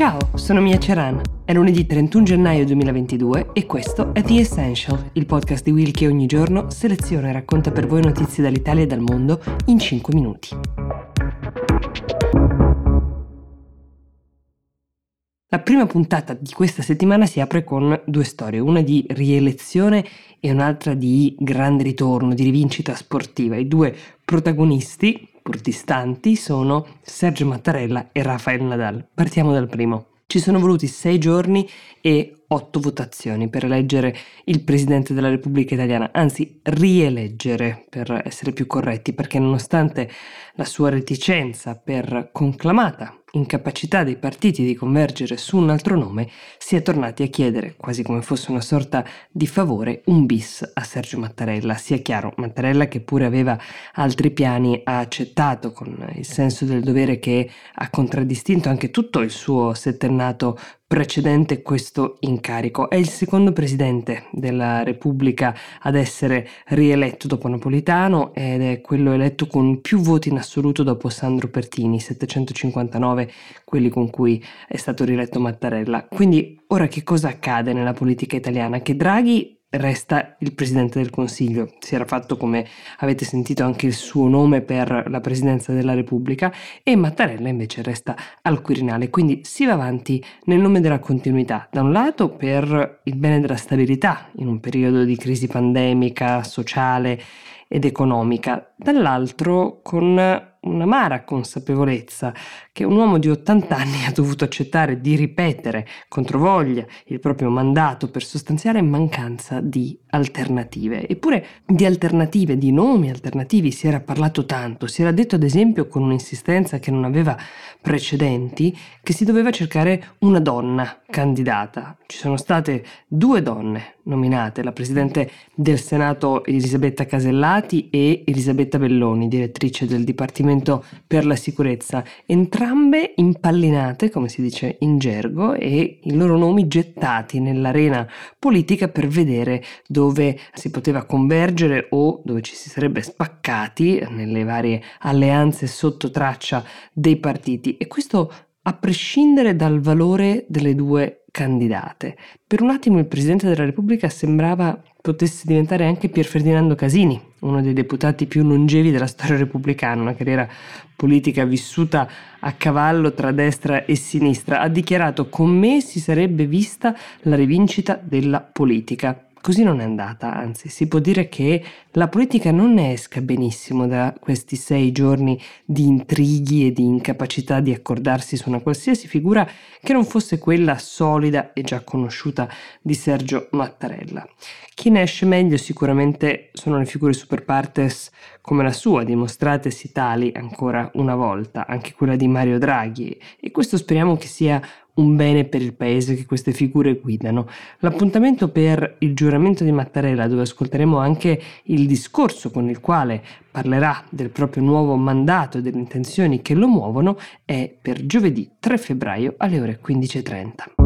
Ciao, sono Mia Ceran. È lunedì 31 gennaio 2022 e questo è The Essential, il podcast di Will che ogni giorno seleziona e racconta per voi notizie dall'Italia e dal mondo in 5 minuti. La prima puntata di questa settimana si apre con due storie, una di rielezione e un'altra di grande ritorno, di rivincita sportiva. I due protagonisti, pur distanti, sono Sergio Mattarella e Rafael Nadal. Partiamo dal primo. Ci sono voluti sei giorni e otto votazioni per eleggere il Presidente della Repubblica Italiana, anzi rieleggere per essere più corretti, perché nonostante la sua reticenza per conclamata incapacità dei partiti di convergere su un altro nome, si è tornati a chiedere, quasi come fosse una sorta di favore, un bis a Sergio Mattarella. Sia chiaro, Mattarella che pure aveva altri piani ha accettato con il senso del dovere che ha contraddistinto anche tutto il suo settennato precedente questo incarico. È il secondo presidente della Repubblica ad essere rieletto dopo Napolitano ed è quello eletto con più voti in assoluto dopo Sandro Pertini, 759, quelli con cui è stato rieletto Mattarella. Quindi ora che cosa accade nella politica italiana? Che Draghi resta il Presidente del Consiglio. Si era fatto, come avete sentito, anche il suo nome per la Presidenza della Repubblica e Mattarella invece resta al Quirinale. Quindi si va avanti nel nome della continuità. Da un lato per il bene della stabilità in un periodo di crisi pandemica, sociale ed economica, dall'altro con un'amara consapevolezza che un uomo di 80 anni ha dovuto accettare di ripetere controvoglia il proprio mandato per sostanziale mancanza di alternative. Eppure di alternative, di nomi alternativi si era parlato tanto, si era detto ad esempio con un'insistenza che non aveva precedenti che si doveva cercare una donna candidata. Ci sono state due donne nominate, la Presidente del Senato Elisabetta Casellati e Elisabetta Belloni, direttrice del Dipartimento per la Sicurezza, entrambe impallinate, come si dice in gergo, e i loro nomi gettati nell'arena politica per vedere dove si poteva convergere o dove ci si sarebbe spaccati nelle varie alleanze sotto traccia dei partiti. E questo a prescindere dal valore delle due candidate. Per un attimo il Presidente della Repubblica sembrava potesse diventare anche Pier Ferdinando Casini, uno dei deputati più longevi della storia repubblicana, una carriera politica vissuta a cavallo tra destra e sinistra. Ha dichiarato con me si sarebbe vista la rivincita della politica. Così non è andata, anzi si può dire che la politica non ne esca benissimo da questi sei giorni di intrighi e di incapacità di accordarsi su una qualsiasi figura che non fosse quella solida e già conosciuta di Sergio Mattarella. Chi ne esce meglio sicuramente sono le figure super partes come la sua, dimostratesi tali ancora una volta, anche quella di Mario Draghi, e questo speriamo che sia un bene per il paese che queste figure guidano. L'appuntamento per il giuramento di Mattarella, dove ascolteremo anche il discorso con il quale parlerà del proprio nuovo mandato e delle intenzioni che lo muovono, è per giovedì 3 febbraio alle ore 15.30.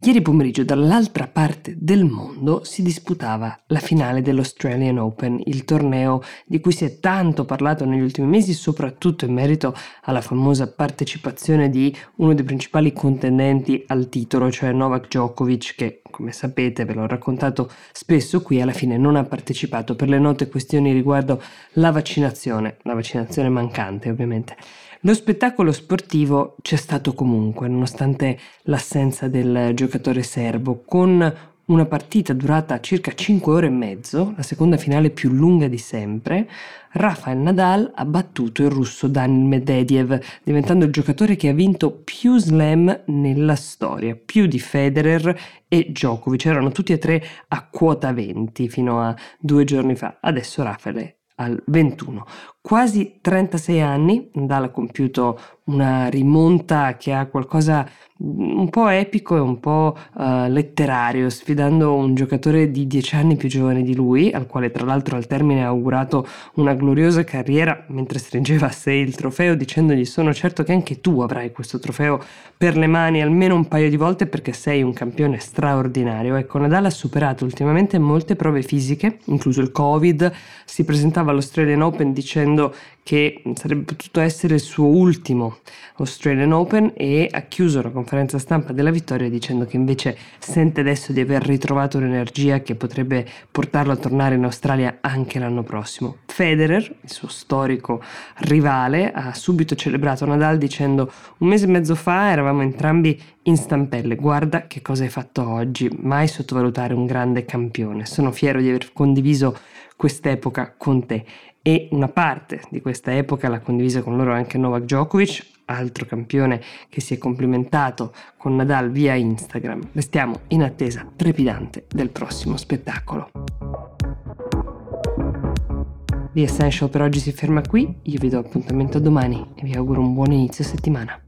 Ieri pomeriggio dall'altra parte del mondo si disputava la finale dell'Australian Open, il torneo di cui si è tanto parlato negli ultimi mesi, soprattutto in merito alla famosa partecipazione di uno dei principali contendenti al titolo, cioè Novak Djokovic, che come sapete, ve l'ho raccontato spesso qui, alla fine non ha partecipato per le note questioni riguardo la vaccinazione, la vaccinazione mancante ovviamente. Lo spettacolo sportivo c'è stato comunque, nonostante l'assenza del giocatore serbo, con una partita durata circa 5 ore e mezzo, la seconda finale più lunga di sempre, Rafael Nadal ha battuto il russo Daniil Medvedev, diventando il giocatore che ha vinto più slam nella storia, più di Federer e Djokovic. Erano tutti e tre a quota 20 fino a due giorni fa. Adesso Rafael al 21. Quasi 36 anni, Nadal ha compiuto una rimonta che ha qualcosa un po' epico e un po' uh, letterario, sfidando un giocatore di 10 anni più giovane di lui, al quale tra l'altro al termine ha augurato una gloriosa carriera mentre stringeva a sé il trofeo dicendogli sono certo che anche tu avrai questo trofeo per le mani almeno un paio di volte perché sei un campione straordinario. Ecco, Nadal ha superato ultimamente molte prove fisiche, incluso il Covid, si presentava all'Australian Open dicendo che sarebbe potuto essere il suo ultimo Australian Open e ha chiuso la conferenza stampa della vittoria dicendo che invece sente adesso di aver ritrovato un'energia che potrebbe portarlo a tornare in Australia anche l'anno prossimo. Federer, il suo storico rivale, ha subito celebrato Nadal dicendo un mese e mezzo fa eravamo entrambi in stampelle, guarda che cosa hai fatto oggi, mai sottovalutare un grande campione, sono fiero di aver condiviso quest'epoca con te e una parte di questa epoca l'ha condivisa con loro anche Novak Djokovic, altro campione che si è complimentato con Nadal via Instagram. Restiamo in attesa trepidante del prossimo spettacolo. The Essential per oggi si ferma qui, io vi do appuntamento domani e vi auguro un buon inizio settimana.